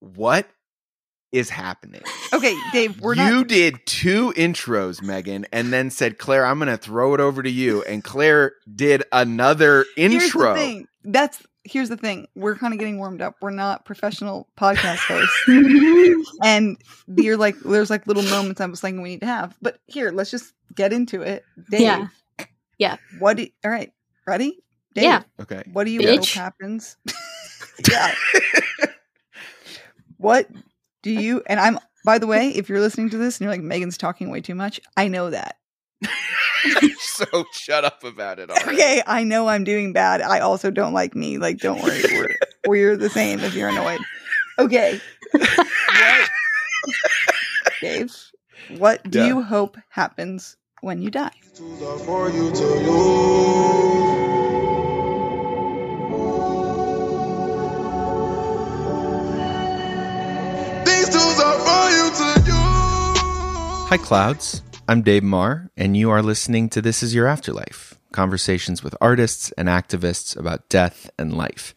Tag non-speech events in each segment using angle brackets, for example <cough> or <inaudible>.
what is happening? Okay, Dave, we're you not. did two intros, Megan, and then said, Claire, I'm going to throw it over to you. And Claire did another Here's the intro. thing. That's here's the thing. We're kind of getting warmed up. We're not professional podcast hosts, <laughs> and you're like, there's like little moments I was thinking we need to have. But here, let's just get into it. Dave, Yeah. Yeah. What? Do, all right, ready? Dave, Yeah. Okay. What do you Bitch. hope happens? <laughs> yeah. <laughs> What do you? And I'm. By the way, if you're listening to this and you're like Megan's talking way too much, I know that. <laughs> so shut up about it. Already. Okay, I know I'm doing bad. I also don't like me. Like, don't worry, we're we're the same if you're annoyed. Okay, what, <laughs> Dave? What do Yeah. you hope happens when you die? Hi, Clouds. I'm Dave Maher, and you are listening to This Is Your Afterlife conversations with artists and activists about death and life.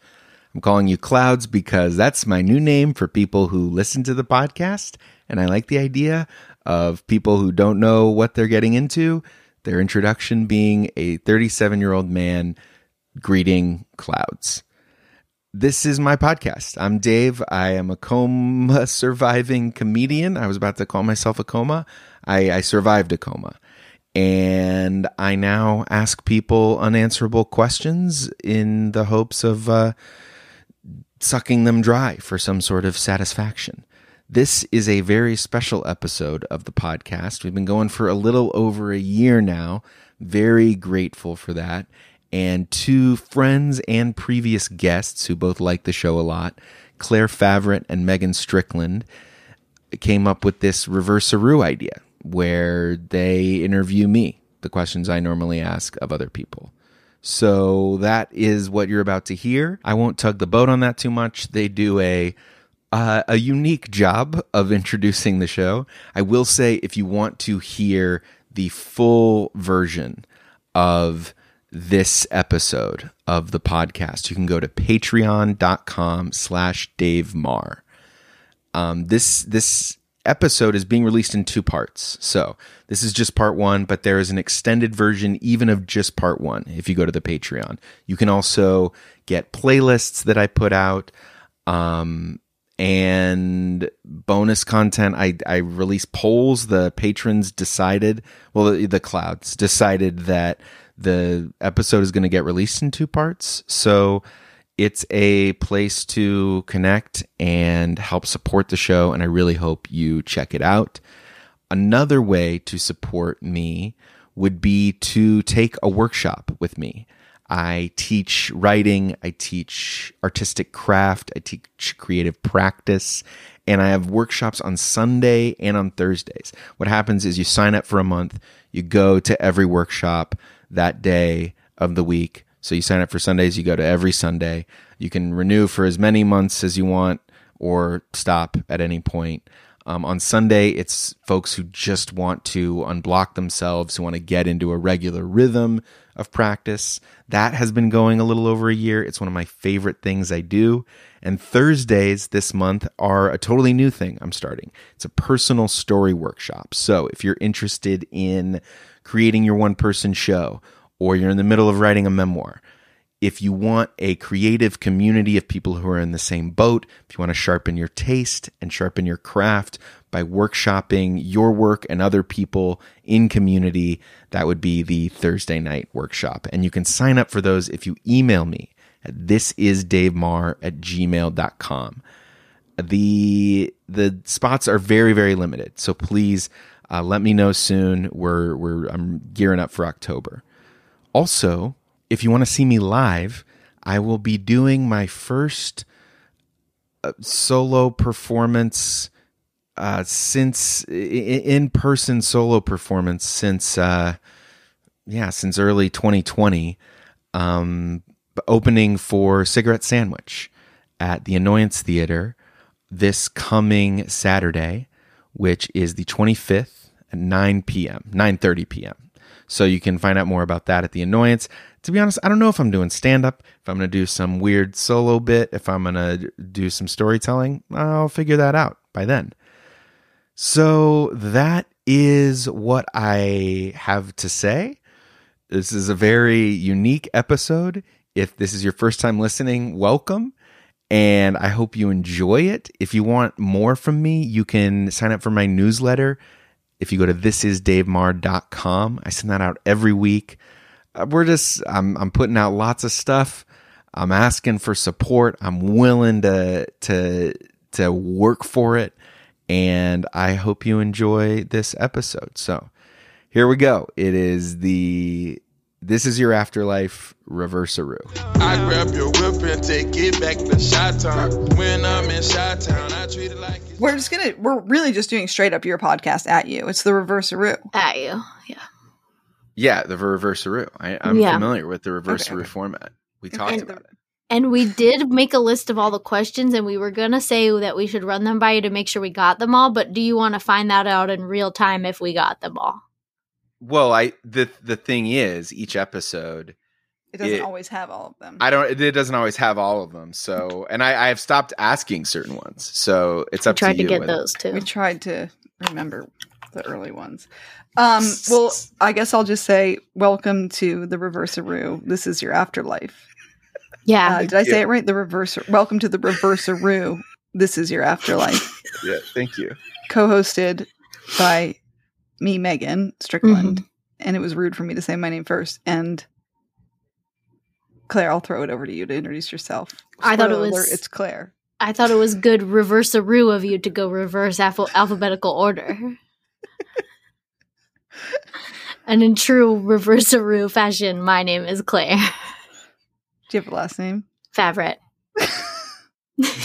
I'm calling you Clouds because that's my new name for people who listen to the podcast, and I like the idea of people who don't know what they're getting into, their introduction being a 37 year old man greeting clouds. This is my podcast. I'm Dave. I am a coma <laughs> surviving comedian. I was about to call myself a coma. I, I survived a coma. And I now ask people unanswerable questions in the hopes of uh, sucking them dry for some sort of satisfaction. This is a very special episode of the podcast. We've been going for a little over a year now. Very grateful for that. And two friends and previous guests who both like the show a lot, Claire Favret and Megan Strickland, came up with this reverse-a-roo idea where they interview me, the questions I normally ask of other people. So that is what you're about to hear. I won't tug the boat on that too much. They do a uh, a unique job of introducing the show. I will say, if you want to hear the full version of this episode of the podcast, you can go to patreon.com slash Dave Maher. Um, this this episode is being released in two parts. So this is just part one, but there is an extended version even of just part one if you go to the Patreon. You can also get playlists that I put out. Um, and bonus content. I, I release polls. The patrons decided, well, the, the clouds decided that the episode is going to get released in two parts. So it's a place to connect and help support the show. And I really hope you check it out. Another way to support me would be to take a workshop with me. I teach writing, I teach artistic craft, I teach creative practice, and I have workshops on Sunday and on Thursdays. What happens is you sign up for a month, you go to every workshop that day of the week. So you sign up for Sundays, you go to every Sunday. You can renew for as many months as you want or stop at any point. Um, on Sunday, it's folks who just want to unblock themselves, who want to get into a regular rhythm of practice. That has been going a little over a year. It's one of my favorite things I do. And Thursdays this month are a totally new thing I'm starting. It's a personal story workshop. So if you're interested in creating your one person show, or you're in the middle of writing a memoir, if you want a creative community of people who are in the same boat, if you want to sharpen your taste and sharpen your craft by workshopping your work and other people in community, that would be the Thursday night workshop. And you can sign up for those if you email me at thisisdavemaher at gmail.com. The, the spots are very, very limited. So please uh, let me know soon. We're, we're, I'm gearing up for October. Also, if you want to see me live, I will be doing my first uh, solo performance uh, since in person solo performance since uh, yeah since early 2020 um, opening for cigarette sandwich at the annoyance theater this coming saturday which is the 25th at 9 p.m 9.30 p.m so you can find out more about that at the annoyance to be honest, I don't know if I'm doing stand up, if I'm going to do some weird solo bit, if I'm going to do some storytelling. I'll figure that out by then. So that is what I have to say. This is a very unique episode. If this is your first time listening, welcome. And I hope you enjoy it. If you want more from me, you can sign up for my newsletter. If you go to thisisdavemaher.com, I send that out every week. Uh, We're just, I'm, I'm putting out lots of stuff. I'm asking for support. I'm willing to, to, to work for it. And I hope you enjoy this episode. So here we go. It is the, this is your afterlife reverse-a-roo. I grab your whip and take it back to Shot Town. When I'm in Shot Town, I treat it like it's We're just gonna we're really just doing straight up your podcast at you. It's the reverse-a-roo. At you. Yeah. Yeah, the reverse-a-roo. I, I'm Yeah. familiar with the reverse-a-roo okay. format. We talked And about it. And we did make a list of all the questions, and we were going to say that we should run them by you to make sure we got them all. But do you want to find that out in real time if we got them all? Well, I the the thing is, each episode, It doesn't It- always have all of them. I don't. It doesn't always have all of them. So, and I, I have stopped asking certain ones. So it's up to you. we Tried to to get those too. we tried to remember the early ones. Um, well, I guess I'll just say welcome to the reverse-a-roo. This is your afterlife. Yeah. Uh, did I say you. it right? The reverse. Welcome to the reverse-a-roo. This is your afterlife. Yeah, thank you. Co-hosted by me, Megan Strickland, and it was rude for me to say my name first. And Claire, I'll throw it over to you to introduce yourself. I thought it was- alert, it's Claire. I thought it was good reverse a roo of you to go reverse alpha- alphabetical order. And in true reverse a roo fashion, my name is Claire <laughs> Do you have a last name? Favret. <laughs>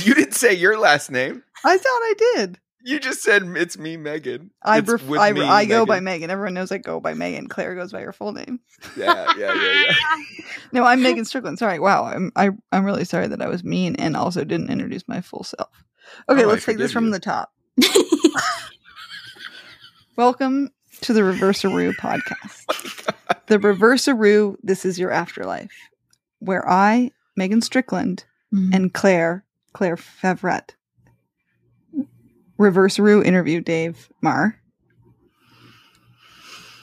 You didn't say your last name. I thought I did. You just said it's me, Megan. I It's ref- with I, me, I go by Megan. Megan. Everyone knows I go by Megan. Claire goes by her full name. Yeah, yeah, yeah, yeah. <laughs> No, I'm Megan Strickland. Sorry. Wow. I'm I, I'm really sorry that I was mean and also didn't introduce my full self. Okay, Oh, let's take this from you. the top. Welcome to the Reverse-a-Roo podcast. the Reverse-a-Roo, this is your afterlife, where I, Megan Strickland, Mhm. and Claire, Claire Favret, Reverse-a-Roo interview Dave Maher,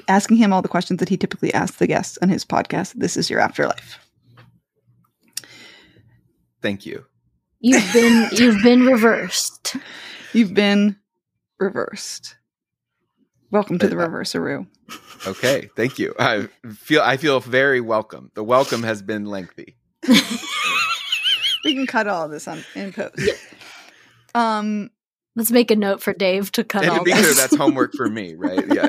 asking him all the questions that he typically asks the guests on his podcast. This is your afterlife. Thank you. You've been you've been <laughs> reversed. You've been reversed. Welcome to the <laughs> Uh, Reverse-a-Roo. Okay, thank you. I feel I feel very welcome. The welcome has been lengthy. <laughs> We can cut all of this on in post. Um, Let's make a note for Dave to cut and all to be this. clear, that's homework for me, <laughs> right? Yeah.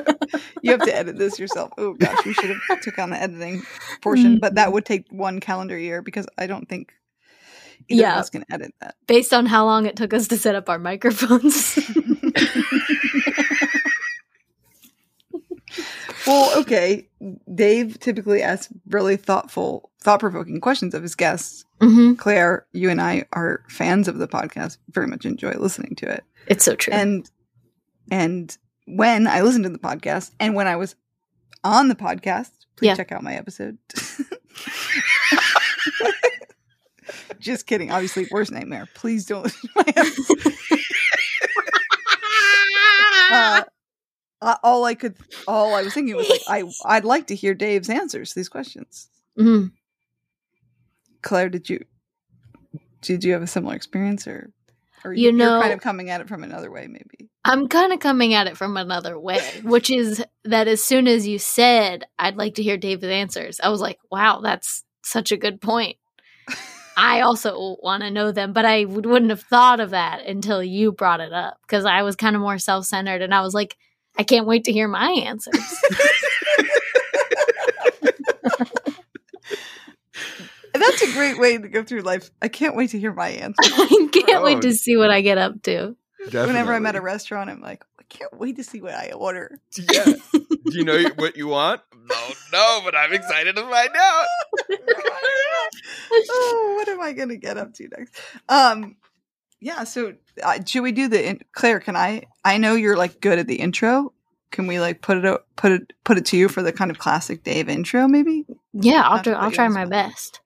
you have to edit this yourself. Oh gosh, we should have took on the editing portion, but that would take one calendar year because I don't think either Yeah. of us can edit that. Based on how long it took us to set up our microphones. Well, okay. Dave typically asks really thoughtful, thought provoking questions of his guests. hmm Claire, you and I are fans of the podcast, very much enjoy listening to it. It's so true. And and when I listened to the podcast and when I was on the podcast, please Yeah. check out my episode. <laughs> Just kidding. Obviously, worst nightmare. Please don't listen to my episode. <laughs> Uh, uh, all I could, all I was thinking was like, I, <laughs> I'd like to hear Dave's answers to these questions. Mhm. Claire, did you, did you have a similar experience, or, or You know- kind of coming at it from another way, maybe? I'm kind of coming at it from another way, which is that as soon as you said, I'd like to hear Dave's answers, I was like, wow, that's such a good point. I also want to know them, but I wouldn't have thought of that until you brought it up because I was kind of more self centered and I was like, I can't wait to hear my answers. <laughs> That's a great way to go through life. I can't wait to hear my <laughs> answer. I can't Oh. wait to see what I get up to. Whenever I'm at a restaurant, I'm like, I can't wait to see what I order. Yeah. <laughs> Do you know what you want? No, no, but I'm excited to find out. oh, what am I going to get up to next? Um, yeah. So, uh, should we do the in- Claire? Can I? I know you're like good at the intro. can we like put it o- put it put it to you for the kind of classic Dave intro? Maybe. Yeah, I'll do, I'll try my best.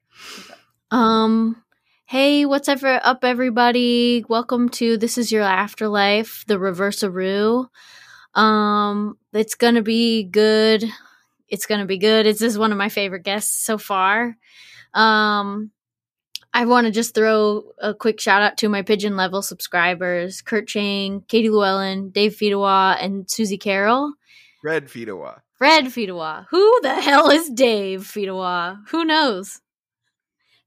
Um, hey, what's ever up, everybody? Welcome to This Is Your Afterlife, the Reverse-a-roo. Um, it's gonna be good. It's gonna be good. It's this is one of my favorite guests so far. Um, I want to just throw a quick shout out to my pigeon level subscribers: Kurt Chang, Katie Llewellyn, Dave Fidawa, and Susie Carroll. Red Fidawa. Fred Fidawa. Who the hell is Dave Fidawa? Who knows?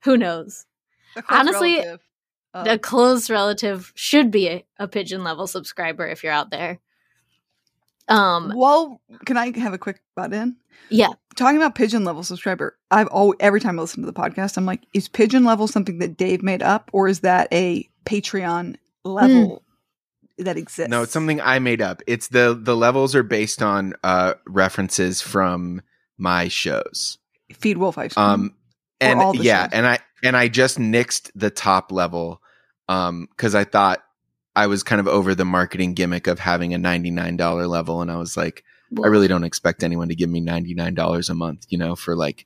Who knows? <laughs> Honestly, relative A oh. close relative should be a, a pigeon level subscriber if you're out there. Um, well, can I have a quick butt in? yeah, Talking about pigeon level subscriber, I've always every time I listen to the podcast, I'm like, is pigeon level something that Dave made up, or is that a Patreon level that exists? No, it's something I made up. It's the the levels are based on uh references from my shows. Feed wolf ice cream. Um and yeah, shows. and I and I just nixed the top level um cuz I thought I was kind of over the marketing gimmick of having a $99 level and I was like I really don't expect anyone to give me $99 a month, you know, for like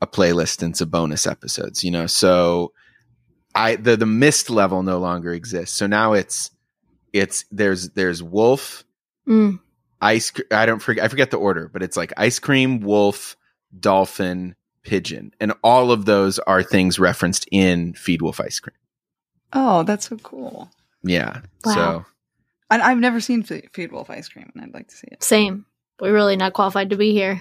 a playlist and some bonus episodes, you know. So I the the mist level no longer exists. So now it's it's there's there's wolf, Mm, ice I don't forget I forget the order, but it's like ice cream, wolf, dolphin, pigeon. And all of those are things referenced in Feed Wolf ice cream. oh, that's so cool. Yeah. Wow. So And I've never seen Fe- Feed Wolf ice cream, and I'd like to see it same. We're really not qualified to be here.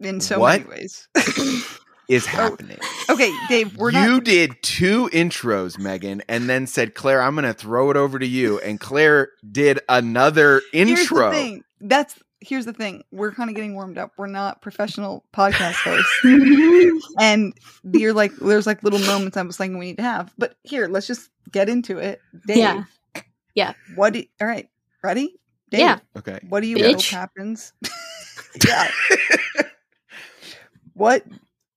in so What? many ways. <laughs> is oh, happening. okay, Dave, we're you not. did two intros, Megan, and then said, Claire, I'm going to throw it over to you. And Claire did another Here's the intro. thing. That's here's the thing. We're kind of getting warmed up. We're not professional podcast hosts. <laughs> and you're like there's like little moments I was thinking we need to have. But here, let's just get into it. Dave. Yeah. Yeah. What do all right. Ready? Dave, Yeah. Okay. what do you Bitch. hope happens? <laughs> yeah. What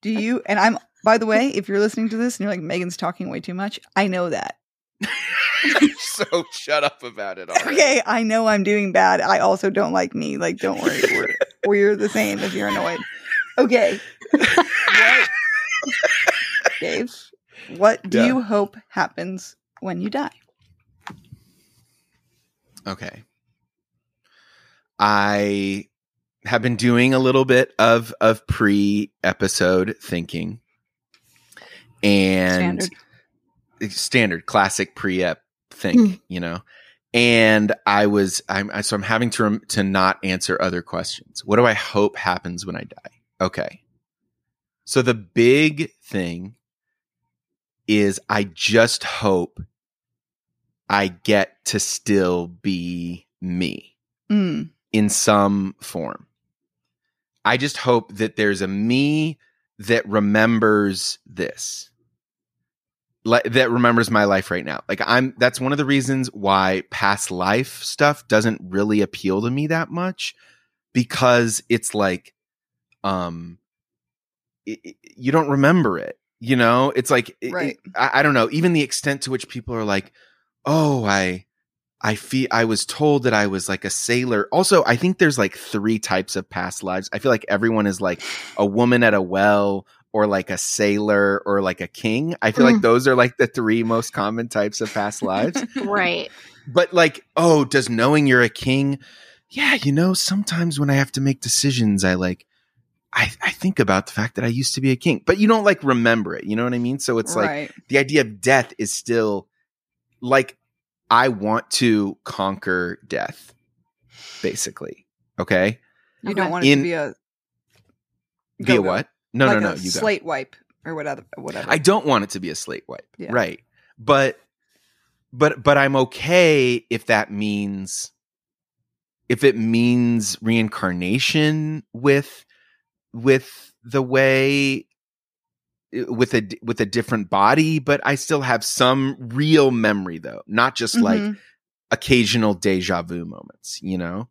do you and I'm by the way, if you're listening to this and you're like Megan's talking way too much, I know that. <laughs> so shut up about it. Already. Okay, I know I'm doing bad. I also don't like me. Like, don't worry. We're, <laughs> we're the same if you're annoyed. Okay. What, Dave, what do Yeah. you hope happens when you die? Okay. I have been doing a little bit of of pre episode thinking, and Standard. standard classic pre-ep think you know? And i was i'm I- so i'm having to rem- to not answer other questions. What do i hope happens when i die? Okay. So the big thing is i just hope i get to still be me Mm, in some form. I just hope that there's a me that remembers this. Like that remembers my life right now. Like I'm that's one of the reasons why past life stuff doesn't really appeal to me that much because it's like um it, it- you don't remember it. You know, it's like it- Right. I, I don't know. Even the extent to which people are like, "Oh, I, I feel I was told that I was like a sailor." Also, I think there's like three types of past lives. I feel like everyone is like a woman at a well, or like a sailor, or like a king. I feel like Mm. those are like the three most common types of past lives. <laughs> right. but like, oh, does knowing you're a king? Yeah, you know, sometimes when I have to make decisions, I like. I, I think about the fact that I used to be a king, but you don't like remember it. You know what I mean? So it's like the idea of death is still like I want to conquer death, basically. Okay, You don't want it In- to be a be a what? No, like no, no. a You slate wipe or whatever. Whatever. I don't want it to be a slate wipe, Yeah. right? But, but, but I'm okay if that means, if it means reincarnation with, with the way, with a with a different body, but I still have some real memory though, not just like Mhm. occasional deja vu moments, you know?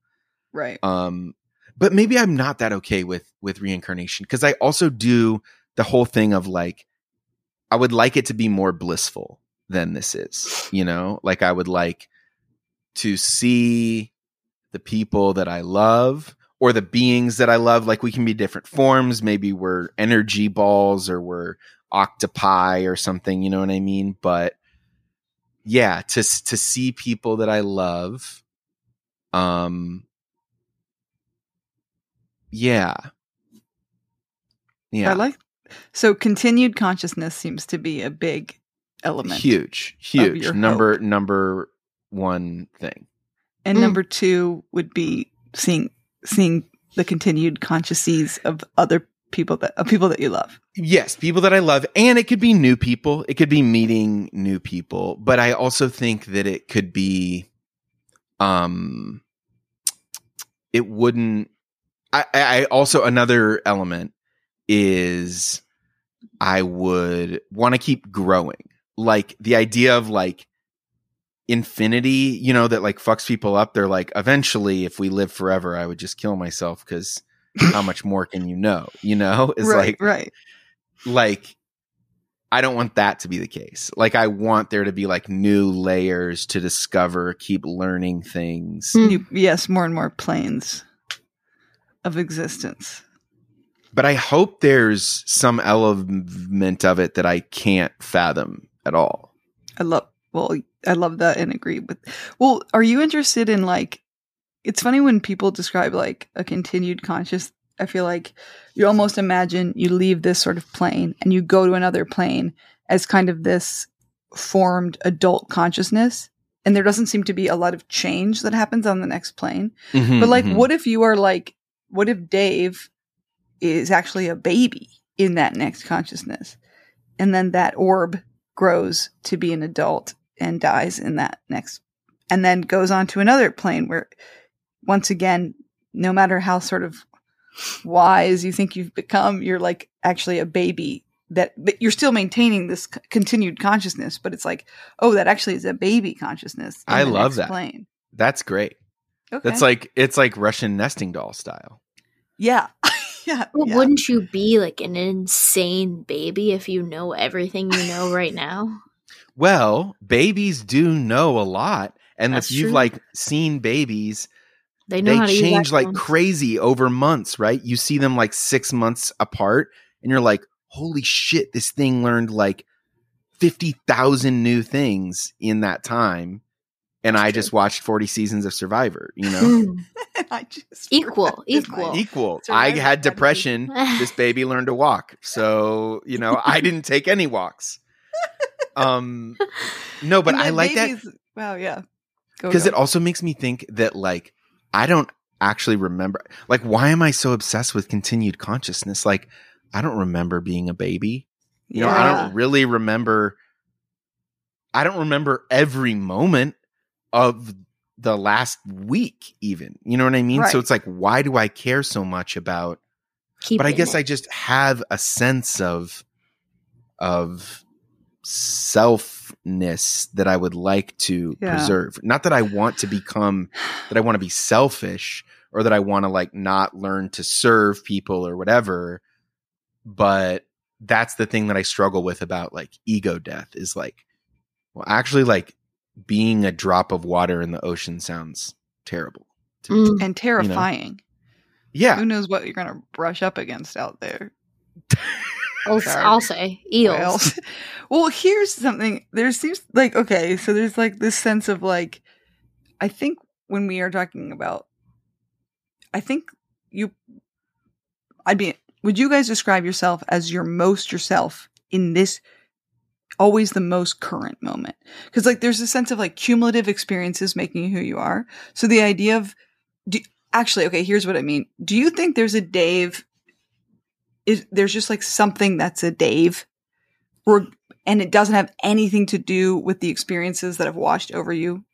right. Um but maybe I'm not that okay with with reincarnation because I also do the whole thing of like I would like it to be more blissful than this is, you know? Like I would like to see the people that I love or the beings that I love. Like we can be different forms. Maybe we're energy balls or we're octopi or something. You know what I mean? But yeah, to to see people that I love, um, yeah, yeah, I like so continued consciousness seems to be a big element. huge, huge your number number one thing. And Mm. number two would be seeing seeing the continued consciousness of other people that of people that you love. Yes, people that I love, and it could be new people. It could be meeting new people, but I also think that it could be, um, it wouldn't. I, I I also another element is I would want to keep growing, like the idea of like infinity. You know that like fucks people up. They're like, eventually, if we live forever, I would just kill myself because how <laughs> much more can you know? You know, <laughs> it's right, like right. like I don't want that to be the case. Like I want there to be like new layers to discover, keep learning things. Mm. New, yes, more and more planes of existence. But I hope there's some element of it that I can't fathom at all. I love well, I love that and agree with. Well, are you interested in like? It's funny when people describe like a continued conscious. I feel like you almost imagine you leave this sort of plane and you go to another plane as kind of this formed adult consciousness, and there doesn't seem to be a lot of change that happens on the next plane. Mm-hmm, But like, what if you are like, what if Dave is actually a baby in that next consciousness, and then that orb grows to be an adult and dies in that next, and then goes on to another plane where, once again, no matter how sort of wise you think you've become, you're like actually a baby. That but you're still maintaining this c- continued consciousness, but it's like, oh, that actually is a baby consciousness. I love that. plane. That's great. Okay. That's like it's like Russian nesting doll style. Yeah, <laughs> yeah. But yeah. wouldn't you be like an insane baby if you know everything you know right <laughs> now? Well, babies do know a lot. And That's if you've true. like seen babies, They know they how to change like iPhones. crazy over months, right? You see them like six months apart, and you're like, holy shit, this thing learned like 50,000 new things in that time. And I just watched 40 seasons of Survivor, you know? <laughs> I just Equal, <laughs> equal. Equal. Survivor I had had to be- depression. <laughs> This baby learned to walk. So, you know, I didn't take any walks. Um, no, but I like that Wow, yeah. Because it also makes me think that like I don't actually remember like why am I so obsessed with continued consciousness? Like I don't remember being a baby. You know, I don't really remember I don't remember every moment of the last week even. You know what I mean? So it's like why do I care so much about Keep but I guess it. I just have a sense of of selfness that I would like to Yeah. preserve. Not that I want to become that I want to be selfish or that I want to like not learn to serve people or whatever, but that's the thing that I struggle with about like ego death is like well actually like being a drop of water in the ocean sounds terrible. to me. Mm. and terrifying. Yeah. Who knows what you're gonna brush up against out there? <laughs> I'll, I'll say eels. Whales. <laughs> well, here's something. There seems like okay, so there's like this sense of like, I think when we are talking about, I think you, I'd be. Would you guys describe yourself as your most yourself in this? Always the most current moment, because like there's a sense of like cumulative experiences making you who you are. So the idea of, do, actually, okay, here's what I mean. Do you think there's a Dave is there's just like something that's a Dave, or and it doesn't have anything to do with the experiences that have washed over you,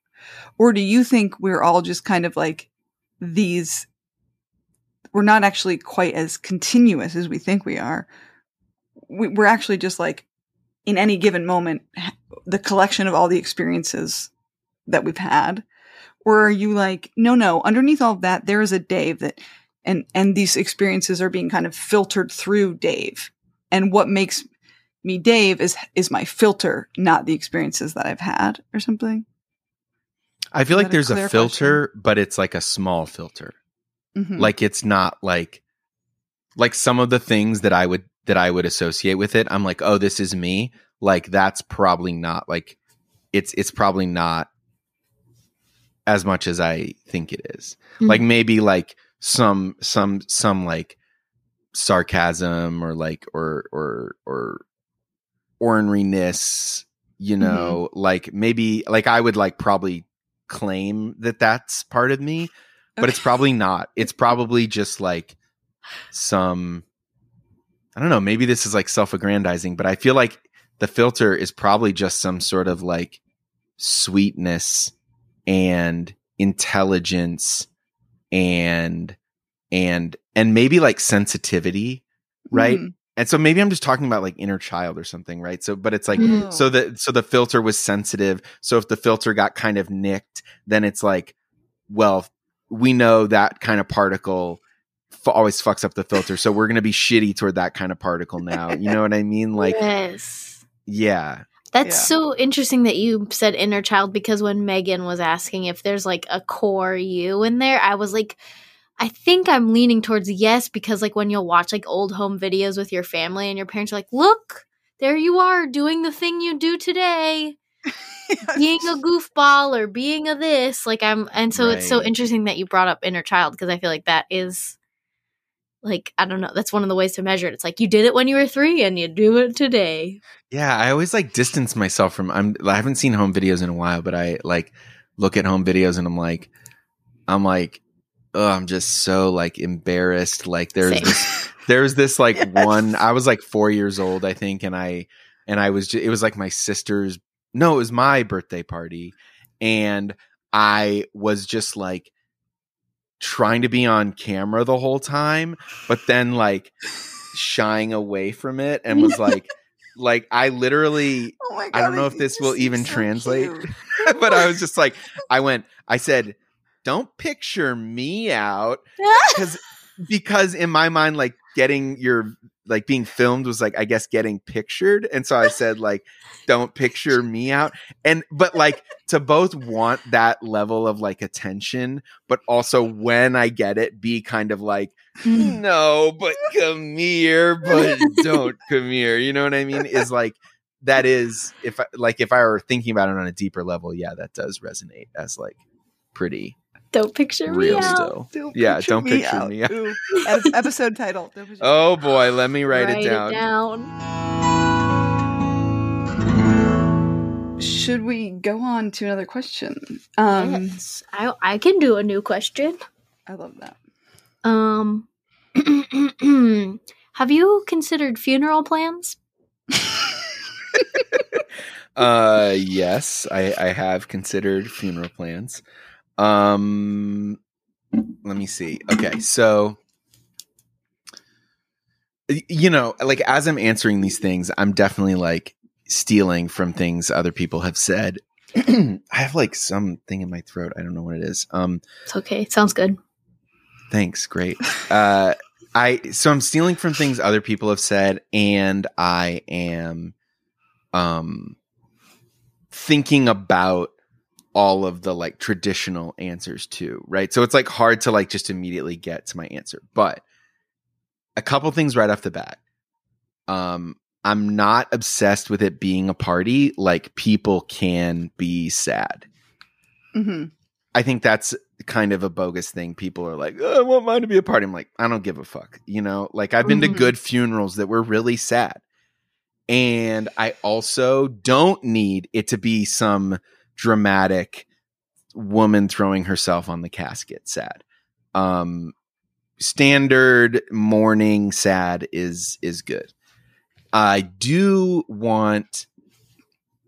or do you think we're all just kind of like these? We're not actually quite as continuous as we think we are. We, we're actually just like in any given moment the collection of all the experiences that we've had or are you like no no underneath all of that there is a dave that and and these experiences are being kind of filtered through Dave. And what makes me Dave is is my filter, not the experiences that I've had or something. I feel Is like a there's a, clear filter, but it's like a small filter. Mhm. Like it's not like like some of the things that I would that I would associate with it. I'm like, oh, this is me. Like that's probably not like it's it's probably not as much as I think it is. Mhm. Like maybe like some some some like sarcasm or like or or or orneriness, you know, like maybe like I would like probably claim that that's part of me, but it's probably not. It's probably just like some I don't know, maybe this is like self-aggrandizing, but I feel like the filter is probably just some sort of like sweetness and intelligence and and and maybe like sensitivity, right? Mhm. And so maybe I'm just talking about like inner child or something, right? So but it's like Mhm. so the so the filter was sensitive. So if the filter got kind of nicked, then it's like, well, we know that kind of particle always fucks up the filter. So we're gonna be shitty toward that kind of particle now. You know what I mean? <laughs> Like, yes. yeah, That's Yeah. so interesting that you said inner child because when Megan was asking if there's like a core you in there, I was like, I think I'm leaning towards yes because like when you'll watch like old home videos with your family and your parents are like, look, there you are doing the thing you do today, <laughs> being a goofball or being a this. Like I'm, and so it's so interesting that you brought up inner child because I feel like that is. Like I don't know, that's one of the ways to measure it. It's like you did it when you were three, and you do it today. yeah. I always like distance myself from. I'm. I haven't seen home videos in a while, but I like look at home videos and I'm like, I'm like, oh, I'm just so like embarrassed. Like there's Same. this there's this <laughs> like Yes. one i was like four years old i think and i and i was ju- it was like my sister's no it was my birthday party and i was just like trying to be on camera the whole time but then like shying away from it and was like like i literally <laughs> Oh I don't know if this will even so translate. <laughs> but i was <laughs> just like i went i said don't picture me out because because in my mind like getting your like being filmed was like i guess getting pictured and so i said like don't picture me out and but like to both want that level of like attention but also when i get it be kind of like mm. no but come here but don't come here you know what i mean is like that is if I, like if i were thinking about it on a deeper level yeah that does resonate as like pretty Don't picture me real out. still Don't Yeah, picture don't me picture out. me out. <laughs> Episode title. Don't picture- oh boy let me write, it down Should we go on to another question? Um, yes, I I can do a new question. I love that. Um, <clears throat> have you considered funeral plans? <laughs> Uh, yes, I, I have considered funeral plans. Um, let me see. Okay, so you know, like as I'm answering these things, I'm definitely like stealing from things other people have said. <clears throat> I have like something in my throat. I don't know what it is. Um, It's okay. It sounds good. Thanks. Great. Uh, I so I'm stealing from things other people have said, and I am, um, thinking about all of the like traditional answers too, right? So it's like hard to like just immediately get to my answer, but a couple things right off the bat. Um, I'm not obsessed with it being a party. Like people can be sad. hmm I think that's kind of a bogus thing. People are like, oh, I want mine to be a party. I'm like, I don't give a fuck. You know, like I've been Mhm. to good funerals that were really sad. And I also don't need it to be some dramatic woman throwing herself on the casket sad. Um standard mourning sad is is good. I do want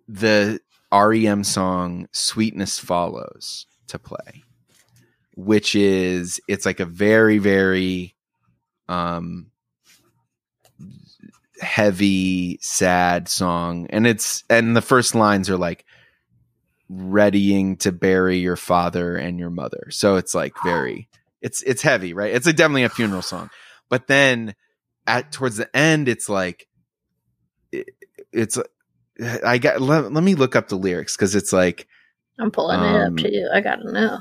the REM song Sweetness Follows to play, which is it's like a very very um heavy sad song and it's and the first lines are like readying to bury your father and your mother. So it's like very it's it's heavy, right? It's definitely a funeral song. But then at towards the end it's like it, it's I got let, let me look up the lyrics cuz it's like I'm pulling it up to you. I gotta know.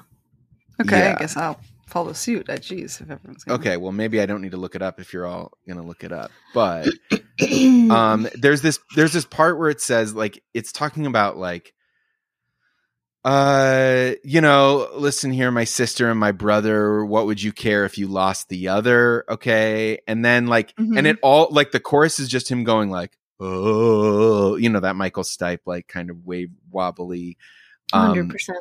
Okay, Yeah. I guess I'll follow suit. Uh, Jeez, if everyone's gonna... Okay, well maybe I don't need to look it up if you're all gonna look it up. But <clears throat> um there's this there's this part where it says like it's talking about like uh you know listen here my sister and my brother what would you care if you lost the other okay and then like and Mhm. it all like the chorus is just him going like oh you know that michael stipe like kind of wave wobbly um,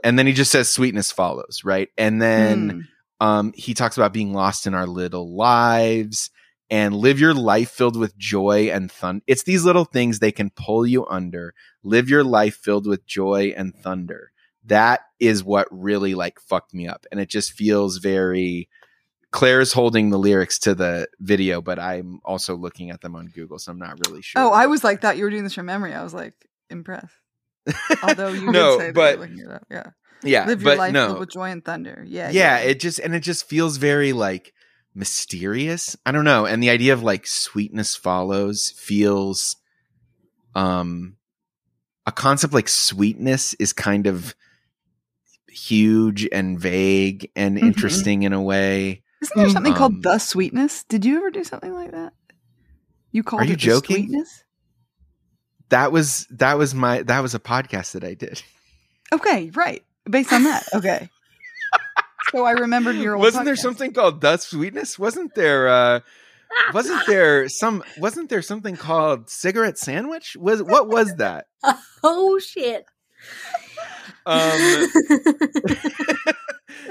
and then he just says sweetness follows right and then Hmm. um, he talks about being lost in our little lives and live your life filled with joy and thunder. It's these little things they can pull you under. Live your life filled with joy and thunder. That is what really like fucked me up. And it just feels very Claire's holding the lyrics to the video, but I'm also looking at them on Google, so I'm not really sure. Oh, I was like, that. you were doing this from memory. I was like, impressed. <laughs> Although you No, did say but- that you're looking it up. Yeah. yeah, Live your life no. with joy and thunder. Yeah. yeah it just and it just feels very like mysterious i don't know and the idea of like sweetness follows feels um a concept like sweetness is kind of huge and vague and Mhm. interesting in a way Isn't there something Um, called the sweetness? Did you ever do something like that? You called you it the joking? sweetness? that was that was my that was a podcast that i did Okay, right. Based on that. Okay. <laughs> so I remembered your old wasn't there something called the sweetness wasn't there uh wasn't there some wasn't there something called cigarette sandwich was what was that <laughs> oh shit. Um <laughs>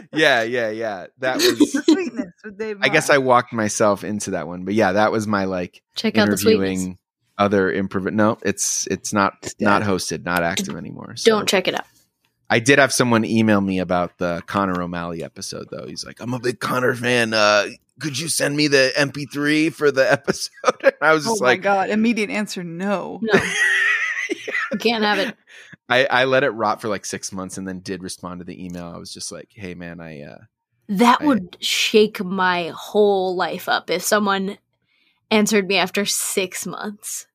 <laughs> yeah, yeah, yeah. That was. sweetness I guess I walked myself into that one, but yeah, that was my like Check out the sweetness. other improv. No, it's it's not It's not hosted, not active anymore. So. Don't check it out. I did have someone email me about the Connor O'Malley episode, though. He's like, "I'm a big Connor fan. Uh, could you send me the MP3 for the <laughs> episode?" And I was Oh just my like, god! Immediate answer: No. No, you can't have it. I, I let it rot for like six months, and then did respond to the email. I was just like, "Hey, man, I uh, That I- would shake my whole life up if someone answered me after six months.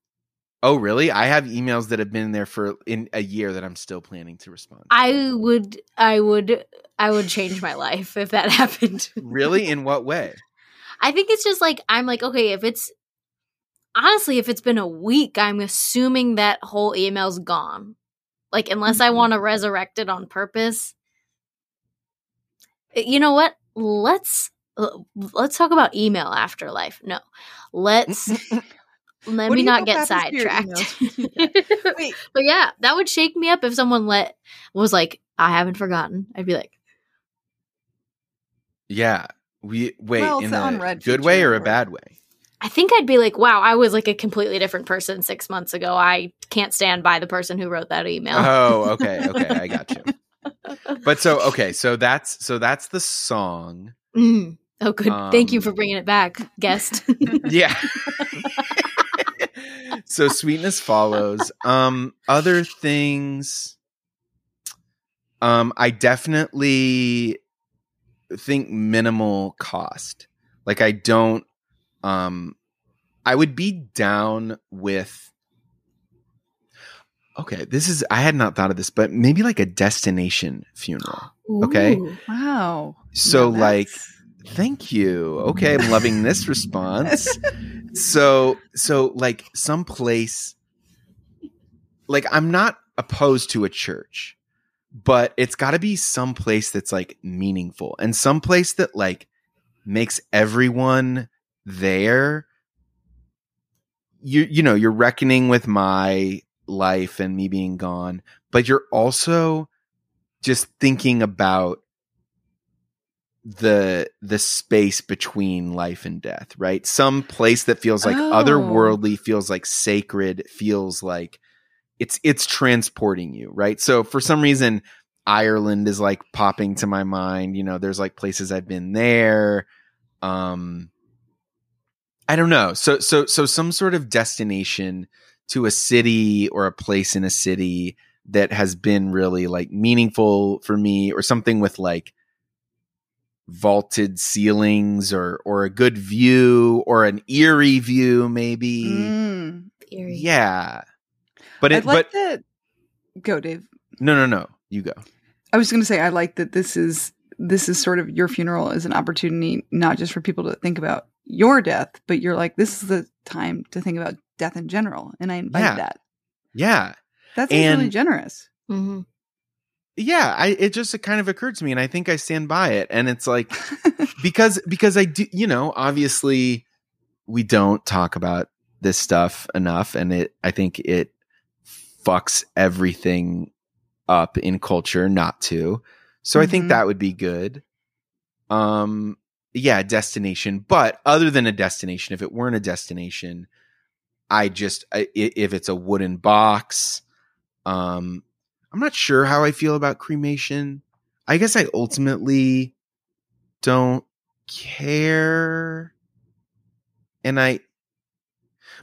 Oh, really? I have emails that have been there for in a year that I'm still planning to respond. I would, I would, I would change my <laughs> life if that happened. really? In <laughs> what way? I think it's just like I'm like, okay, if it's honestly, if it's been a week, I'm assuming that whole email's gone. Like, unless I Mhm. want to resurrect it on purpose. You know what? Let's uh, let's talk about email afterlife. No, let's <laughs> let What me not get happens to your sidetracked. <laughs> But yeah, that would shake me up if someone let was like, I haven't forgotten. I'd be like, Yeah. We wait Well, in it's the a good way or a bad way. I think I'd be like, wow, I was like a completely different person six months ago. I can't stand by the person who wrote that email. Oh, okay, okay, I got you. <laughs> But so okay, so that's so that's the song. Mm. Oh, good. Thank you Um, for bringing it back, guest. <laughs> Yeah. <laughs> so sweetness follows. Um other things um I definitely think minimal cost. Like I don't um I would be down with Okay, this is I had not thought of this, but maybe like a destination funeral. <gasps> Okay. Ooh. wow. So Now like Thank you. Okay, I'm loving this response. <laughs> So, so like some place, like I'm not opposed to a church, but it's got to be some place that's like meaningful and some place that like makes everyone there. You you know you're reckoning with my life and me being gone, but you're also just thinking about the the space between life and death right some place that feels like Oh. otherworldly feels like sacred feels like it's it's transporting you right so for some reason ireland is like popping to my mind you know there's like places i've been there um i don't know so so so some sort of destination to a city or a place in a city that has been really like meaningful for me or something with like vaulted ceilings or or a good view or an eerie view maybe Mm. Theory. yeah but I'd it like but that. Go, Dave. no no no you go I was going to say I like that this is this is sort of your funeral is an opportunity not just for people to think about your death, but you're like this is the time to think about death in general, and I invite Yeah. that. Yeah. That's really And- generous. hmm Yeah, I it just kind of occurred to me and I think I stand by it and it's like <laughs> because because I do you know, obviously we don't talk about this stuff enough and it I think it fucks everything up in culture not to. So I think Mhm. that would be good. Um yeah, destination, but other than a destination, if it weren't a destination, I just I, if it's a wooden box, um I'm not sure how I feel about cremation. I guess I ultimately don't care. And I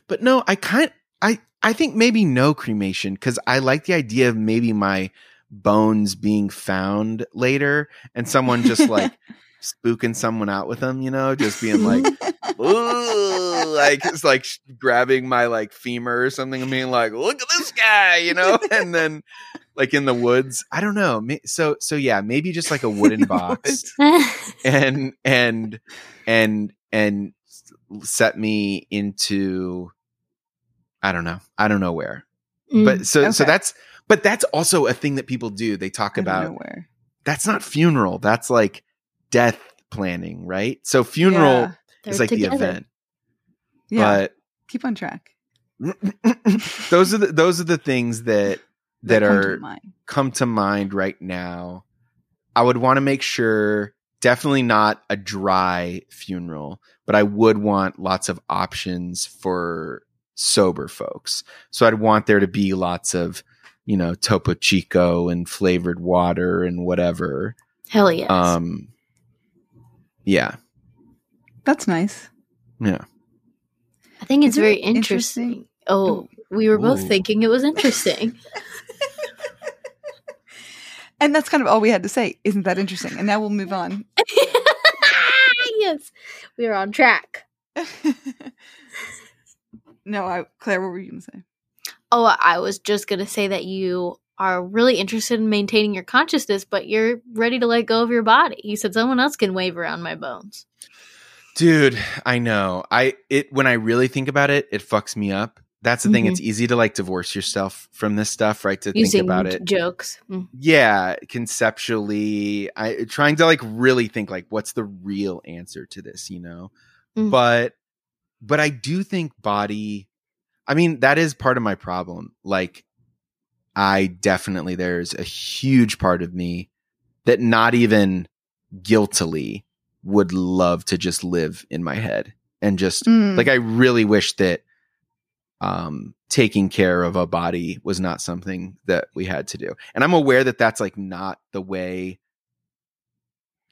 but no, I kind I I think maybe no cremation cuz I like the idea of maybe my bones being found later and someone just like <laughs> spooking someone out with them, you know, just being like <laughs> Ooh, like it's like grabbing my like femur or something and being like, look at this guy, you know, <laughs> and then like in the woods. I don't know. So so yeah, maybe just like a <laughs> wooden box and and and and set me into I don't know. I don't know where. Mm. But so so that's but that's also a thing that people do. They talk I about that's not funeral. That's like death planning, right? So funeral Yeah. Is like together. the event. Yeah, But keep on track. <laughs> Those are the those are the things that <laughs> that, come are mind. come to mind right now. I would want to make sure definitely not a dry funeral, but I would want lots of options for sober folks. So I'd want there to be lots of, you know, Topo Chico and flavored water and whatever. Hell yes. Um yeah. That's nice. Yeah. I think it's Isn't very it interesting. interesting? Oh, we were both Ooh. thinking it was interesting. <laughs> And that's kind of all we had to say. Isn't that interesting? And now we'll move on. <laughs> yes, we are on track. <laughs> no, I Claire, what were you gonna say? Oh, I was just gonna say that you are really interested in maintaining your consciousness, but you're ready to let go of your body. You said someone else can wave around my bones. Dude, I know. I it when I really think about it, it fucks me up. That's the thing. Mhm. It's easy to like divorce yourself from this stuff, right? To Using think about it. jokes. Mm. yeah conceptually i trying to like really think like what's the real answer to this you know Mm. but but i do think body i mean that is part of my problem like i definitely there's a huge part of me that not even guiltily would love to just live in my head and just Mm. like i really wish that um taking care of a body was not something that we had to do and i'm aware that that's like not the way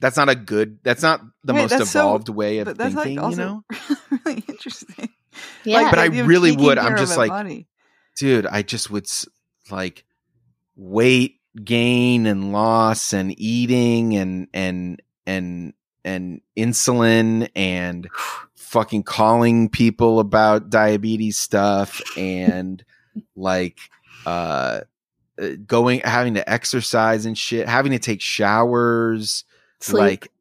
that's not a good that's not the Wait, most that's so- evolved way of that's thinking like you know <laughs> really interesting. Yeah, but I really would. I'm just like- body. dude i just would s- like weight gain and loss and eating and and and and insulin and fucking calling people about diabetes stuff and <laughs> like uh uh, going having to exercise and shit having to take showers Sleep. like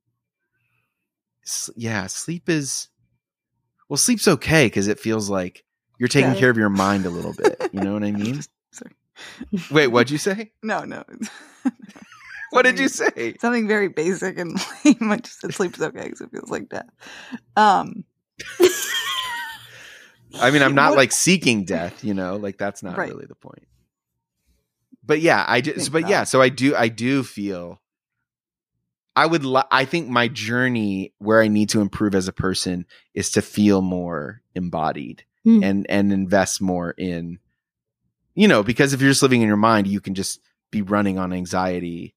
yeah sleep is well sleep's okay because it feels like you're taking Yeah. care of your mind a little bit you know what i <laughs> mean. Wait what'd you say <laughs> No, no. <laughs> what did you say Something very basic and <laughs> lame. I just said sleep is okay because it feels like death. Um, i mean i'm not What- like seeking death you know like that's not Right. really the point but yeah i just but not. yeah so i do i do feel i would li- i think my journey where i need to improve as a person is to feel more embodied Hmm. and and invest more in you know because if you're just living in your mind you can just be running on anxiety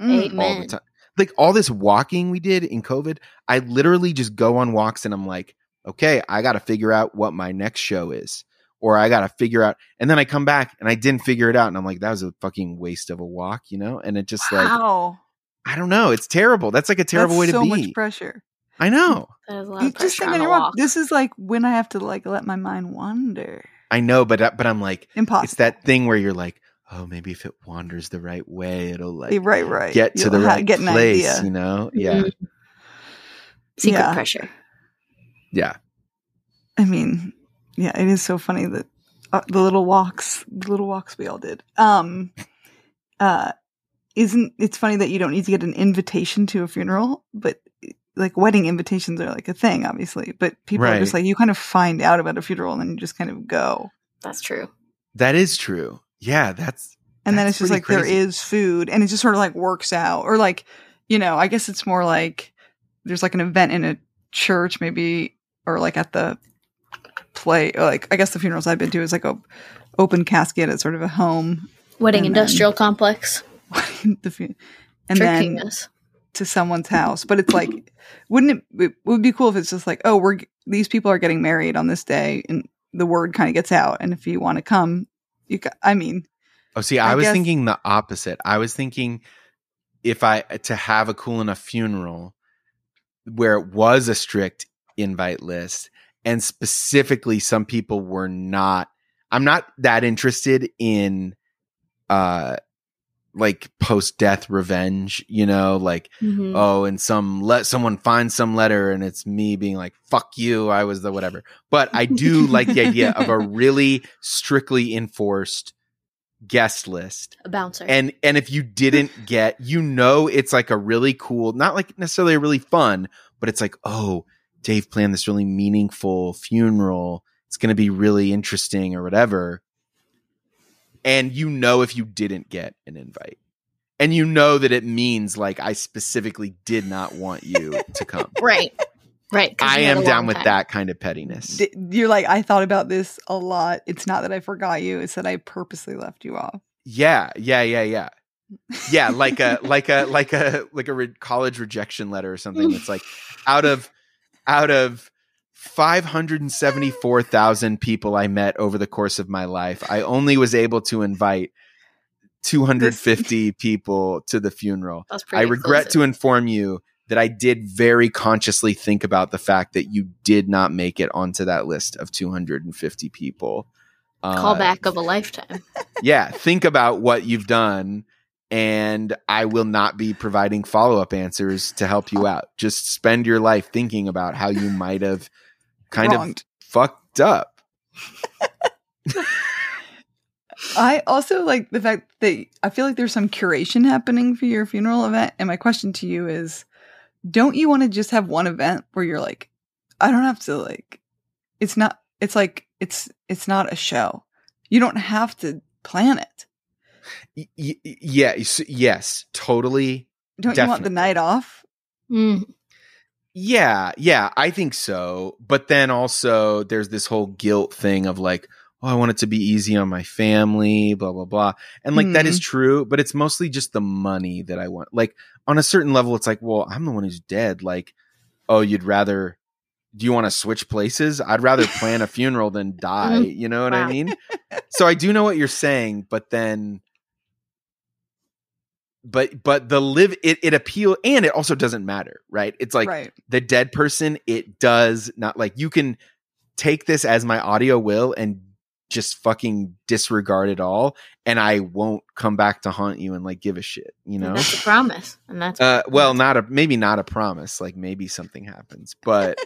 mm, all the time like all this walking we did in covid i literally just go on walks and i'm like okay i gotta figure out what my next show is or i gotta figure out and then i come back and i didn't figure it out and i'm like that was a fucking waste of a walk you know and it just like i don't know it's terrible that's like a terrible That's way to so be much pressure. i know That is a lot You of just pressure think on on a your walk. walk. This is like when I have to like let my mind wander. I know but but i'm like Impossible. it's that thing where you're like oh, maybe if it wanders the right way, it'll like right, right. get to You'll the right get an place. idea. You know? Yeah, Mhm. Secret Yeah. pressure. yeah. I mean, yeah, it is so funny that uh, the little walks, the little walks we all did. Um, uh, isn't it's funny that you don't need to get an invitation to a funeral, but like wedding invitations are like a thing, obviously. But people are just like you kind of find out about a funeral and then you just kind of go, That's true. That is true. Yeah, that's and then it's just like there crazy. is food, and it just sort of like works out, or like you know, I guess it's more like there's like an event in a church, maybe, or like at the play. Or like I guess the funerals I've been to is like a open casket at sort of a home, Wedding And then- industrial complex. <laughs> the fu- and Tricking then us. To someone's house. But it's like, wouldn't it? It would be cool if it's just like, oh, we're these people are getting married on this day, and the word kind of gets out. And if you want to come, you. Ca- I mean, Oh, see, I, I was guess- thinking the opposite. I was thinking if I to have a cool enough funeral where it was a strict invite list, and specifically some people were not. I'm not that interested in, uh, like post death revenge. You know, like Mhm. oh, and some let someone find some letter and it's me being like, fuck you, I was the whatever. But I do like the idea of a <laughs> really strictly enforced guest list. a bouncer. And and if you didn't <laughs> get, you know it's like a really cool, not like necessarily a really fun, but it's like, oh, Dave planned this really meaningful funeral. It's gonna be really interesting or whatever. And you know if you didn't get an invite. And you know that it means like I specifically did not want you to <laughs> come. right. right I am down long with time. that kind of pettiness. d- you're like, I thought about this a lot. It's not that I forgot you; it's that I purposely left you off. Yeah, yeah, yeah, yeah. Yeah, like a <laughs> like a like a like a re- college rejection letter or something. It's like <laughs> out of out of 574,000 people I met over the course of my life, I only was able to invite 250 <laughs> people to the funeral. I regret to inform you that I did very consciously think about the fact that you did not make it onto that list of 250 people. Uh, callback of a lifetime. <laughs> yeah, think about what you've done, and I will not be providing follow up answers to help you out. Just spend your life thinking about how you might have kind Wronged. of fucked up. <laughs> I also like the fact that I feel like there's some curation happening for your funeral event. And my question to you is don't you want to just have one event where you're like, I don't have to like, it's not, it's like, it's, it's not a show. You don't have to plan it. Y- y- yeah, yes, totally. Don't you want the night off? Mm. Yeah, yeah, I think so. But then also there's this whole guilt thing of like, oh, I want it to be easy on my family, blah, blah, blah. And like that Hmm. is true, but it's mostly just the money that I want. Like on a certain level, it's like, well, I'm the one who's dead. Like, oh, you'd rather do you want to switch places? I'd rather plan a funeral than <laughs> die. You know what I mean? <laughs> So I do know what you're saying, but then but but the live it, it appeal and it also doesn't matter, right? It's like right. the dead person, it does not like you can take this as my audio will and just fucking disregard it all, and I won't come back to haunt you and like give a shit, you And know. That's a promise. And that's Uh, well, not a maybe not a promise. Like maybe something happens, but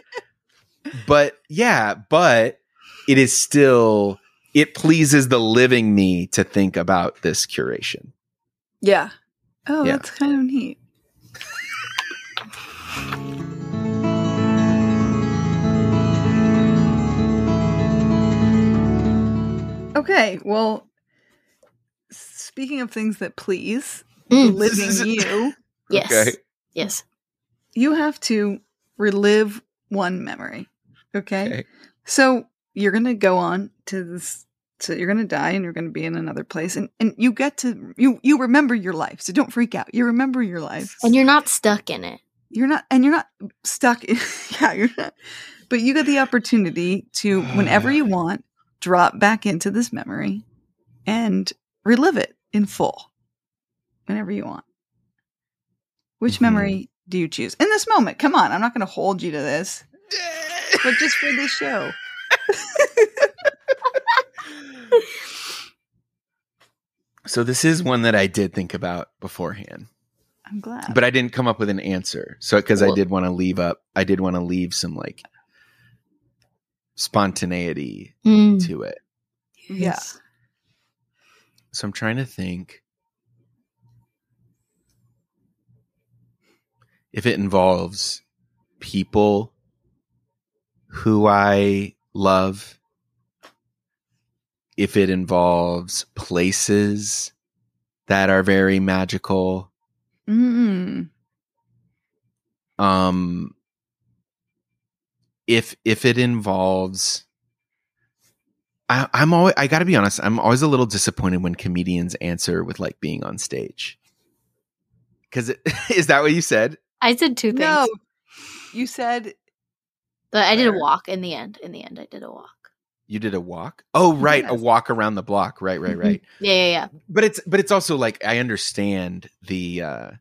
<laughs> but yeah, but it is still it pleases the living me to think about this curation. Yeah. Oh, Yeah. that's kind of neat. Okay, well, speaking of things that please Mm. living <laughs> you, yes. Okay. Yes. you have to relive one memory. Okay? Okay. So you're gonna go on to this so you're gonna die and you're gonna be in another place and, and you get to you you remember your life. So don't freak out. You remember your life. And you're not stuck in it. you're not and you're not stuck in <laughs> yeah you're not but you get the opportunity to <sighs> whenever you want drop back into this memory and relive it in full whenever you want which Mhm. memory do you choose in this moment come on i'm not going to hold you to this <laughs> but just for this show <laughs> So this is one that I did think about beforehand, I'm glad. but I didn't come up with an answer. So because I did want to leave up, I did want to leave some like spontaneity Mm. to it. yeah. So I'm trying to think if it involves people who I love, if it involves places that are very magical, Mm. um if if it involves I, I'm always I gotta be honest, I'm always a little disappointed when comedians answer with like being on stage. Cause it, <laughs> is that what you said? I said two things. No, you said But I did a walk in the end. In the end, I did a walk. You did a walk? Oh right, a walk around the block. Right, right, right. Yeah, yeah, yeah. but it's but it's also like I understand the uh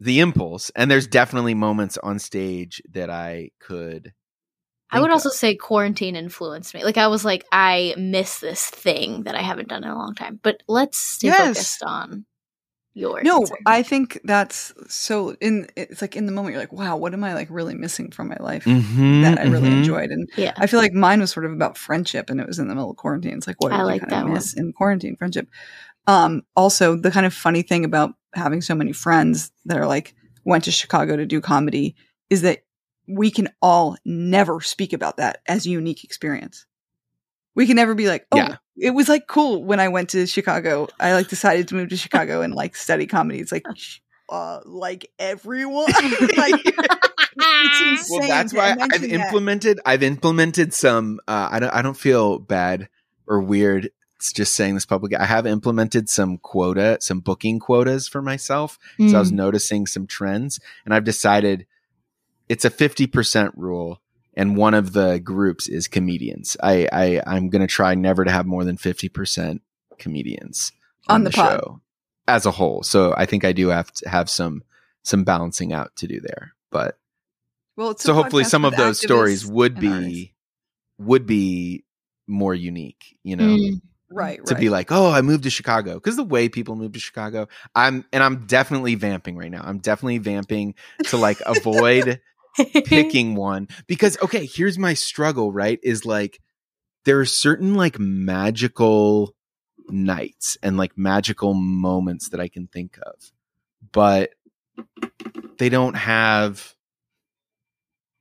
the impulse and there's definitely moments on stage that I could I would think also say quarantine influenced me. Like I was like, I miss this thing that I haven't done in a long time. But let's stay Yes. focused on your no. answer. I think that's so. In it's like in the moment, you're like, wow, what am I like really missing from my life Mhm, that I really mhm. enjoyed? And yeah. I feel like mine was sort of about friendship, and it was in the middle of quarantine. It's like, what I did you like kind that of one. miss in quarantine? Friendship. Um, also, the kind of funny thing about having so many friends that are like went to Chicago to do comedy is that we can all never speak about that as a unique experience. We can never be like, oh, Yeah. it was like cool when I went to Chicago. I like decided to move to <laughs> Chicago and like study comedy. It's like, uh, like everyone, <laughs> <laughs> like it's insane. well that's why i've that. implemented i've implemented some uh, i don't i don't feel bad or weird it's just saying this publicly i have implemented some quota some booking quotas for myself so i was Mm. noticing some trends and i've decided it's a 50% rule and one of the groups is comedians i, I i'm going to try never to have more than 50% comedians On the pod. as a whole so i think i do have to have some some balancing out to do there but Well, it's so hopefully some of those stories would and artists. be would be more unique you know Mm. right, right. to be like oh i moved to chicago because the way people move to chicago i'm and i'm definitely vamping right now i'm definitely vamping to like <laughs> avoid picking <laughs> one. Because okay here's my struggle right is like there are certain like magical nights and like magical moments that i can think of but they don't have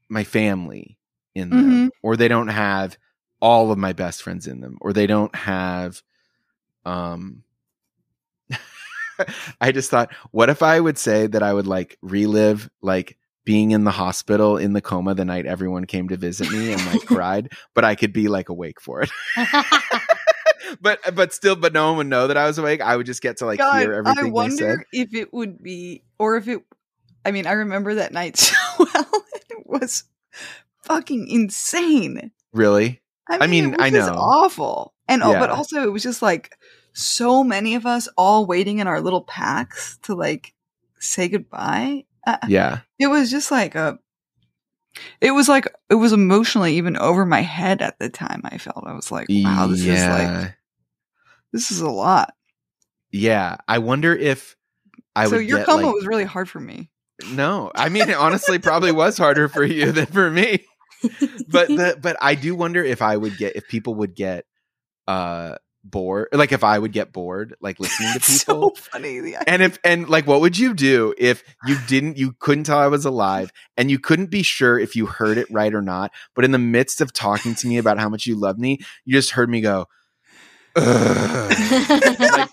my family in them or they don't have all of my best friends in them or they don't have um <laughs> I just thought what if I would say that I would like relive like being in the hospital in the coma the night everyone came to visit me and like <laughs> cried but I could be like awake for it <laughs> <laughs> but but still but no one would know that I was awake I would just get to like God, hear everything I they said wonder if it would be, or if it. I mean, I remember that night so well. It was fucking insane. really I mean, I mean, it was I know. awful, and oh, but also it was just like so many of us all waiting in our little packs to like say goodbye. Uh, yeah it was just like a. It was like it was emotionally even over my head at the time. I felt I was like, wow, this is like this is a lot. Yeah, I wonder if I so would your coma like, was really hard for me. no. I mean, it honestly, probably was harder for you than for me. But <laughs> the but I do wonder if I would get if people would get uh bored, like if I would get bored, like listening to <laughs> people. so funny. And if and like what would you do if you didn't you couldn't tell I was alive and you couldn't be sure if you heard it right or not, but in the midst of talking to me about how much you love me, you just heard me go "Ugh." <laughs> like,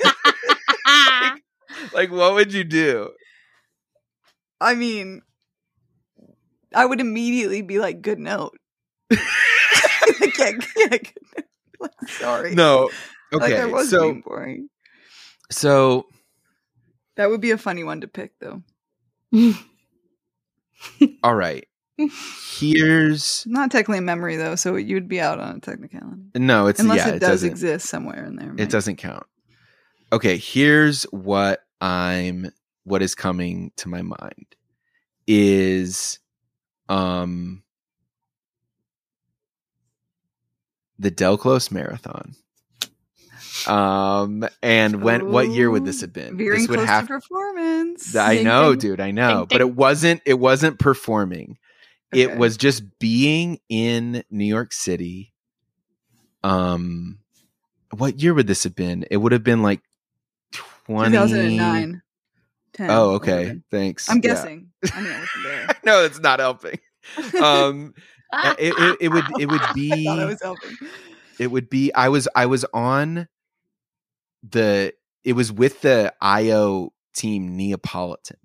<laughs> like what would you do? I mean, I would immediately be like, "Good note." like, yeah, yeah, good note. Like, sorry. No. Like Okay. Was so boring. so That would be a funny one to pick, though. <laughs> all right. Here's Not technically a memory, though, so you'd be out on a technicality, no, it's unless yeah, it, it, does exist somewhere in there. it doesn't count. Okay, here's what I'm what is coming to my mind is um the Del Close Marathon. Um, and when what year would this have been? Veering this would close have. to performance. I know, dude. I know, but it wasn't. It wasn't performing. Okay. It was just being in New York City. Um, what year would this have been? It would have been like twenty. 2009. 10, Oh, okay. 11. Thanks. I'm Yeah. guessing. I mean, there. <laughs> no, it's not helping. Um, <laughs> it, it, it would it would be I was helping. it would be I was I was on the it was with the IO team Neapolitan,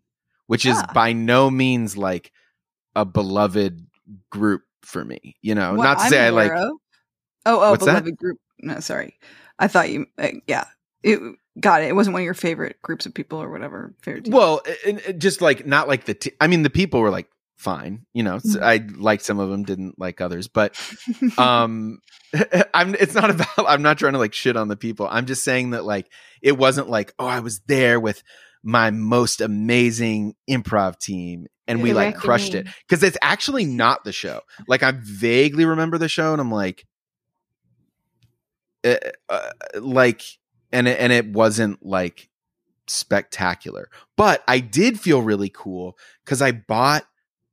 which is Ah. by no means like a beloved group for me. You know, What not to I'm say I like of- Oh, oh, What's that? beloved group. No, sorry. I thought you. Uh, yeah, it got it. It wasn't one of your favorite groups of people or whatever. Favorite. well, it, it just like not like the t- I mean the people were like fine, you know. Mm-hmm. I liked some of them, didn't like others, but um <laughs> i'm it's not <laughs> about i'm not trying to like shit on the people i'm just saying that like it wasn't like oh i was there with my most amazing improv team and we like crushed it because it's actually not the show like i vaguely remember the show and i'm like uh, uh, like and it, and it wasn't like spectacular but i did feel really cool because i bought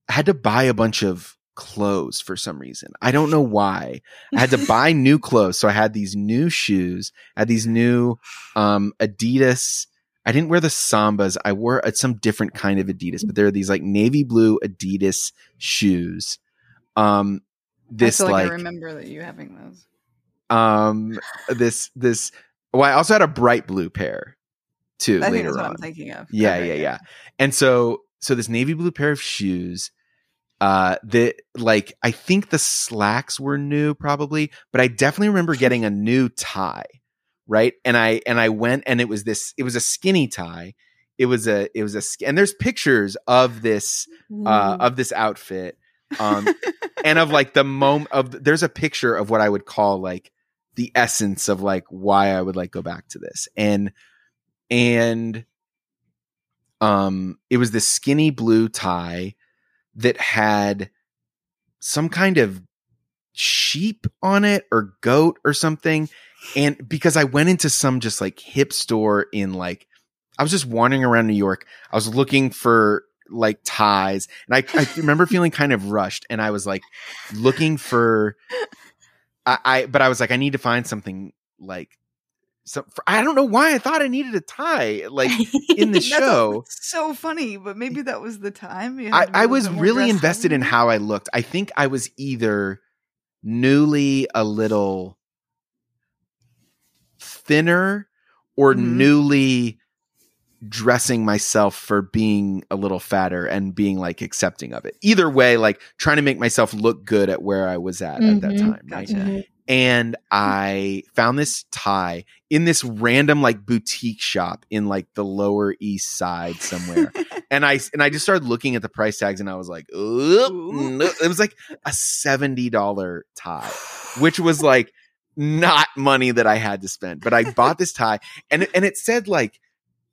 I had to buy a bunch of clothes for some reason. I don't know why. I had to <laughs> buy new clothes. So I had these new shoes, I had these new um Adidas. I didn't wear the Sambas. I wore uh, some different kind of Adidas, but there are these like navy blue Adidas shoes. Um this I feel like, like I remember that you having those. um this this well, I also had a bright blue pair too I think later that's what on. I'm thinking of. Yeah, Okay, yeah, yeah. And so so this navy blue pair of shoes uh that like I think the slacks were new probably, but I definitely remember getting a new tie, right? And I and I went and it was this it was a skinny tie. It was a it was a and there's pictures of this uh of this outfit um <laughs> and of like the moment of there's a picture of what I would call like the essence of like why I would like go back to this. And and um it was this skinny blue tie that had some kind of sheep on it or goat or something. And because I went into some just like hip store in like I was just wandering around New York. I was looking for like ties. And I, I remember feeling kind of rushed and I was like looking for I, I but I was like I need to find something like some I don't know why I thought I needed a tie like in the <laughs> show so funny, but maybe that was the time. I, had to be a I was really invested in how I looked. I think I was either newly a little thinner or Mhm. newly dressing myself for being a little fatter and being like accepting of it. Either way, like trying to make myself look good at where I was at at that Mhm. time. Right? Gotcha. Mhm. And hmm. I found this tie in this random like boutique shop in like the lower east side somewhere. <laughs> and I and I just started looking at the price tags and I was like, "Oop, Ooh. no." it was like a $70 tie, which was <laughs> like not money that I had to spend. But I bought this tie and it, and it said like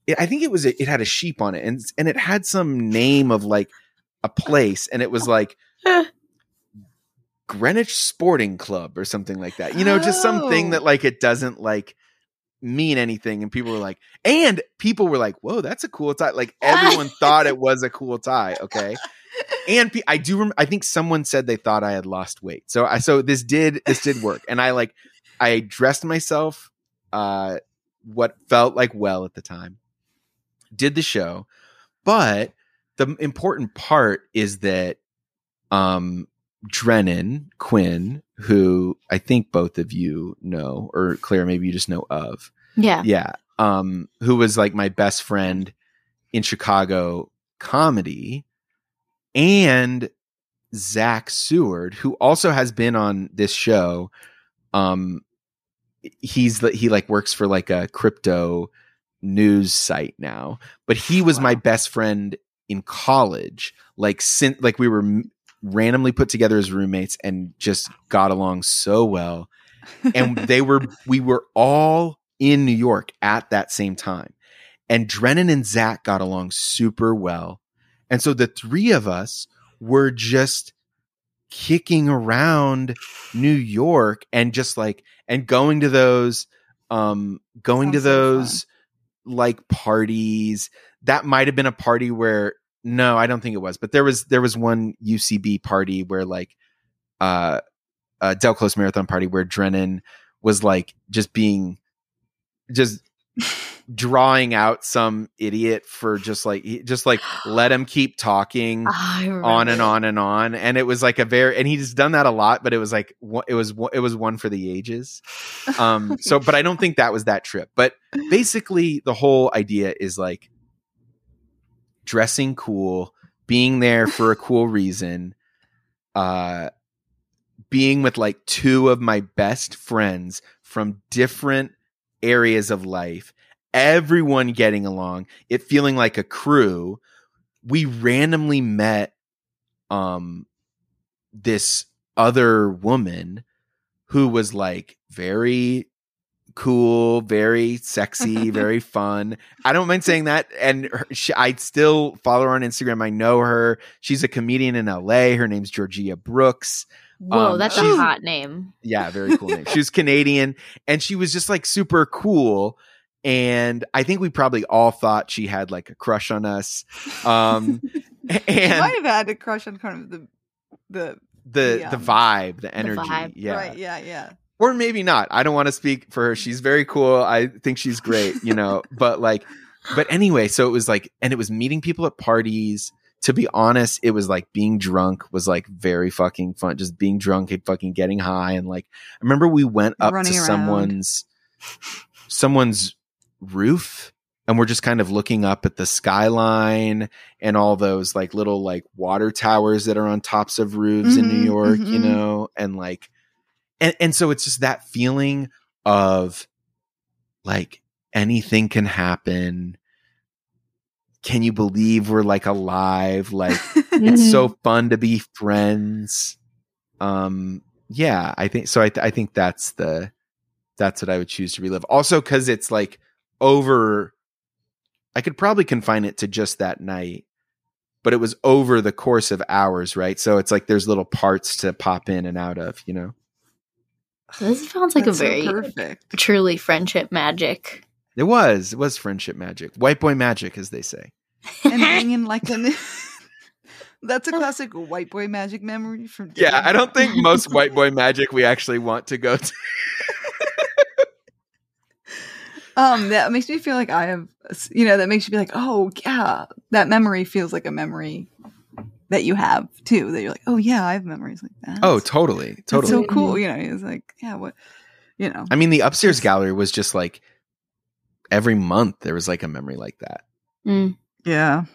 it, I think it was a, it had a sheep on it and and it had some name of like a place and it was like Greenwich Sporting Club or something like that. You know, just something Oh. that like it doesn't like mean anything. And people were like, and people were like, whoa, that's a cool tie. Like everyone thought it <laughs> was a cool tie. Okay. And I do, rem- I think someone said they thought I had lost weight. So I, so this did, this did work. And I like, I dressed myself, uh, what felt like well at the time, did the show. But the important part is that, um, Drennan Quinn, who I think both of you know, or Claire, maybe you just know of. Yeah. Yeah. Um, who was like my best friend in Chicago comedy, and Zach Seward, who also has been on this show. Um, he's the- he like works for like a crypto news site now, but he was my best friend in college. Like since like we were randomly put together as roommates and just got along so well and <laughs> they were we were all in New York at that same time. And Drennan and Zach got along super well. And so the three of us were just kicking around New York and just like and going to those um going to so those like parties that might have been a party where no i don't think it was but there was there was one ucb party where like uh uh del close marathon party where drennan was like just being just <laughs> drawing out some idiot for just like he- just like let him keep talking <gasps> remember on and on and on and it was like a very and he's done that a lot but it was like it was it was one for the ages. Um so but i don't <laughs> think that was that trip but basically the whole idea is like dressing cool being there for a cool <laughs> reason uh being with like two of my best friends from different areas of life everyone getting along it feeling like a crew we randomly met um this other woman who was like very cool, very sexy, <laughs> very fun. I don't mind saying that. And her, she, I still follow her on Instagram. I know her. She's a comedian in LA. Her name's Georgia Brooks. Whoa, um, that's a hot name. Yeah, very cool name. She was Canadian and she was just like super cool. And I think we probably all thought she had like a crush on us. Um, <laughs> and might have had a crush on kind of the the the Yeah. the vibe, the energy. vibe. Yeah. right, yeah, yeah. Or maybe not. I don't want to speak for her. She's very cool. I think she's great, you know. <laughs> but like but anyway, so it was like and it was meeting people at parties. To be honest, it was like being drunk was like very fucking fun. Just being drunk and fucking getting high and like I remember we went up Running to around. someone's someone's roof and we're just kind of looking up at the skyline and all those like little like water towers that are on tops of roofs in New Mhm, York, you mhm. know, and like and and so it's just that feeling of like anything can happen. Can you believe we're like alive? Like <laughs> it's so fun to be friends. Um yeah, I think so I th- I think that's the that's what I would choose to relive. Also cuz it's like over I could probably confine it to just that night. But it was over the course of hours, right? So it's like there's little parts to pop in and out of, you know. This sounds like That's a so very perfect. truly friendship magic. It was. It was friendship magic. White boy magic, as they say. And <laughs> bringing like an <laughs> <laughs> That's a classic white boy magic memory from Yeah, I don't think most white boy magic we actually want to go to. Um, that makes me feel like I have, you know, that makes you be like, oh yeah, that memory feels like a memory that you have too. That you're like, oh yeah, I have memories like that. Oh, totally. That's Totally. so cool. You know, it's like, yeah, what, you know, I mean, the upstairs gallery was just like every month there was like a memory like that. Mm, yeah,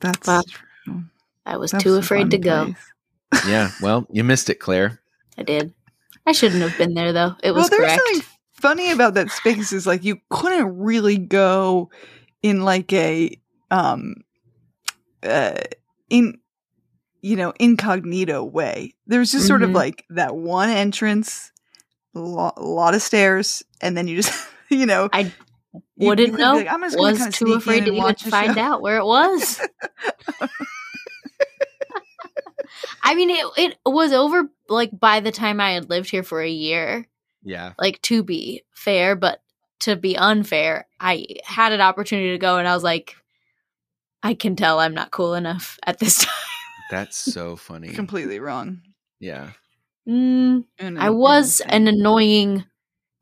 that's Wow. true. I was That's too afraid fun to go. place. <laughs> Yeah. Well, you missed it, Claire. I did. I shouldn't have been there though. It was well, there's correct. something funny about that space is like you couldn't really go in like a um uh in you know incognito way. There's just sort of Mhm. like that one entrance, a lot, lot of stairs, and then you just <laughs> you know I you- you Wouldn't could be know. like, I'm just was too afraid to even find show." out where it was. <laughs> I mean, it it was over like by the time I had lived here for a year. Yeah. Like to be fair, but to be unfair, I had an opportunity to go, and I was like, I can tell I'm not cool enough at this <laughs> time. That's so funny. Completely wrong. Yeah. Mm, in I was a an annoying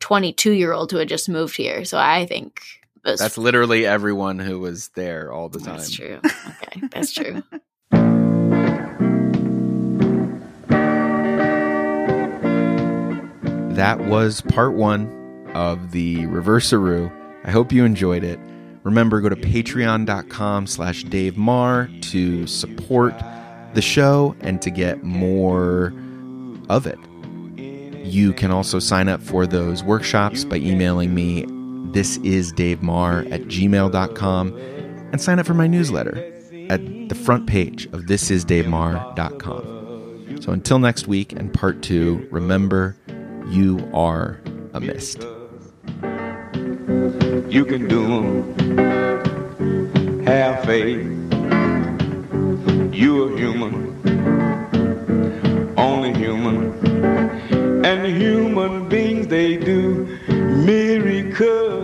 22 year old who had just moved here, so I think it was That's literally everyone who was there all the time. That's true. <laughs> Okay, that's true. <laughs> That was part one of the Reverseroo. I hope you enjoyed it. Remember, go to patreon.com slash Dave Maher to support the show and to get more of it. You can also sign up for those workshops by emailing me this is Dave Maher at gmail.com and sign up for my newsletter at the front page of thisisdavemaher.com. So until next week and part two, remember you are a mist. You can do 'em. Have faith. You're human, only human. And human beings, they do miracles.